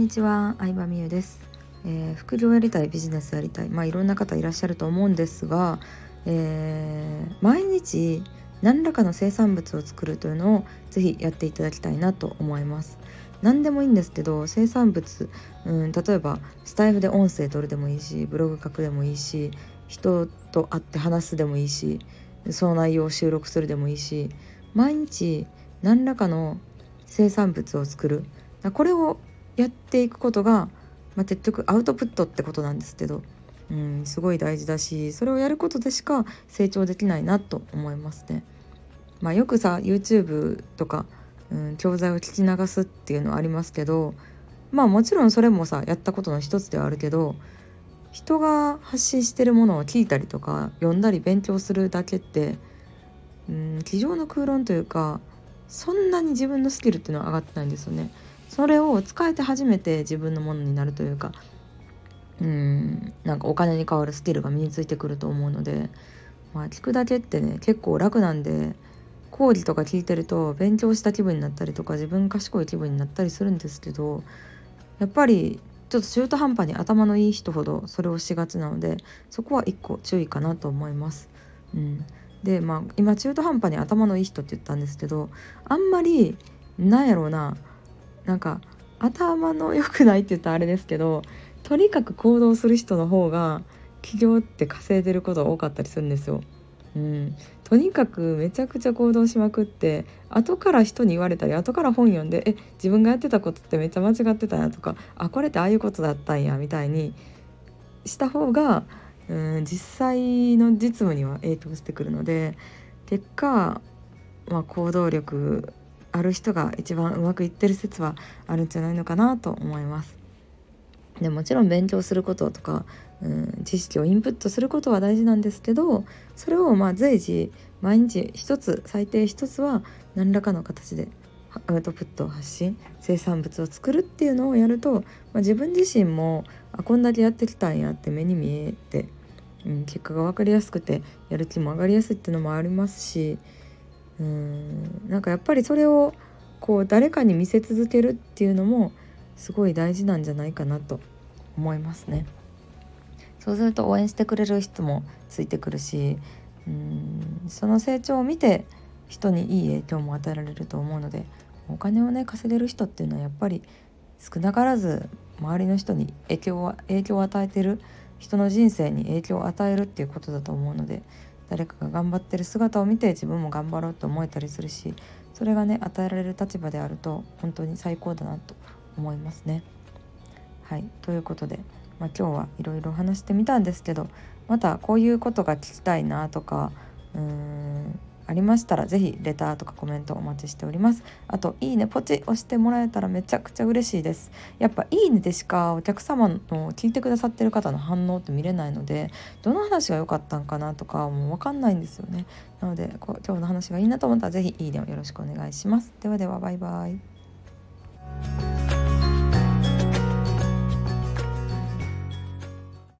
にちは、相葉美優です、えー副業やりたい、ビジネスやりたい、まあいろんな方いらっしゃると思うんですが、えー毎日何らかの生産物を作るというのをぜひやっていただきたいなと思います。何でもいいんですけど生産物、うん、例えばスタイフで音声取るでもいいしブログ書くでもいいし人と会って話すでもいいしその内容を収録するでもいいし毎日何らかの生産物を作る。これをやっていくことが、まあ、結局アウトプットってことなんですけど、うん、すごい大事だしそれをやることでしか成長できないなと思いますね。まあ、よくさ YouTube とか、うん、教材を聞き流すっていうのはありますけどまあもちろんそれもさやったことの一つではあるけど人が発信してるものを聞いたりとか読んだり勉強するだけってうん机上の空論というかそんなに自分のスキルっていうのは上がってないんですよね。それを使えて初めて自分のものになるというかうんなんかお金に変わるスキルが身についてくると思うので、まあ、聞くだけってね結構楽なんで講義とか聞いてると勉強した気分になったりとか自分賢い気分になったりするんですけどやっぱりちょっと中途半端に頭のいい人ほどそれをしがちなのでそこは一個注意かなと思います。うん、でまあ今中途半端に頭のいい人って言ったんですけどあんまりなんやろうななんか頭の良くないって言ったらあれですけどとにかく行動する人の方が企業って稼いでることが多かったりするんですよ。うん、とにかくめちゃくちゃ行動しまくって後から人に言われたり後から本読んでえ自分がやってたことってめっちゃ間違ってたなとかあこれってああいうことだったんやみたいにした方がうん実際の実務には影響してくるので結果、まあ、行動力ある人が一番うまくいってる説はあるんじゃないのかなと思います。でもちろん勉強することとか、うん、知識をインプットすることは大事なんですけどそれをまあ随時毎日一つ最低一つは何らかの形でアウトプットを発信生産物を作るっていうのをやると、まあ、自分自身もあこんだけやってきたんやって目に見えて、うん、結果が分かりやすくてやる気も上がりやすいっていうのもありますしうんなんかやっぱりそれをこう誰かに見せ続けるっていうのもすごい大事なんじゃないかなと思いますね。そうすると応援してくれる人もついてくるしうんその成長を見て人にいい影響も与えられると思うのでお金をね稼げる人っていうのはやっぱり少なからず周りの人に影響を影響を与えてる人の人生に影響を与えるっていうことだと思うので誰かが頑張ってる姿を見て自分も頑張ろうと思えたりするしそれがね与えられる立場であると本当に最高だなと思いますね。はいということで、まあ、今日はいろいろ話してみたんですけどまたこういうことが聞きたいなとかうーんありましたら是非レターとかコメントお待ちしております。あといいねポチ押してもらえたらめちゃくちゃ嬉しいです。やっぱいいねでしかお客様の聞いてくださってる方の反応って見れないのでどの話が良かったんかなとかもう分かんないんですよね。なのでこう今日の話がいいなと思ったら是非いいねをよろしくお願いします。ではではバイバイ。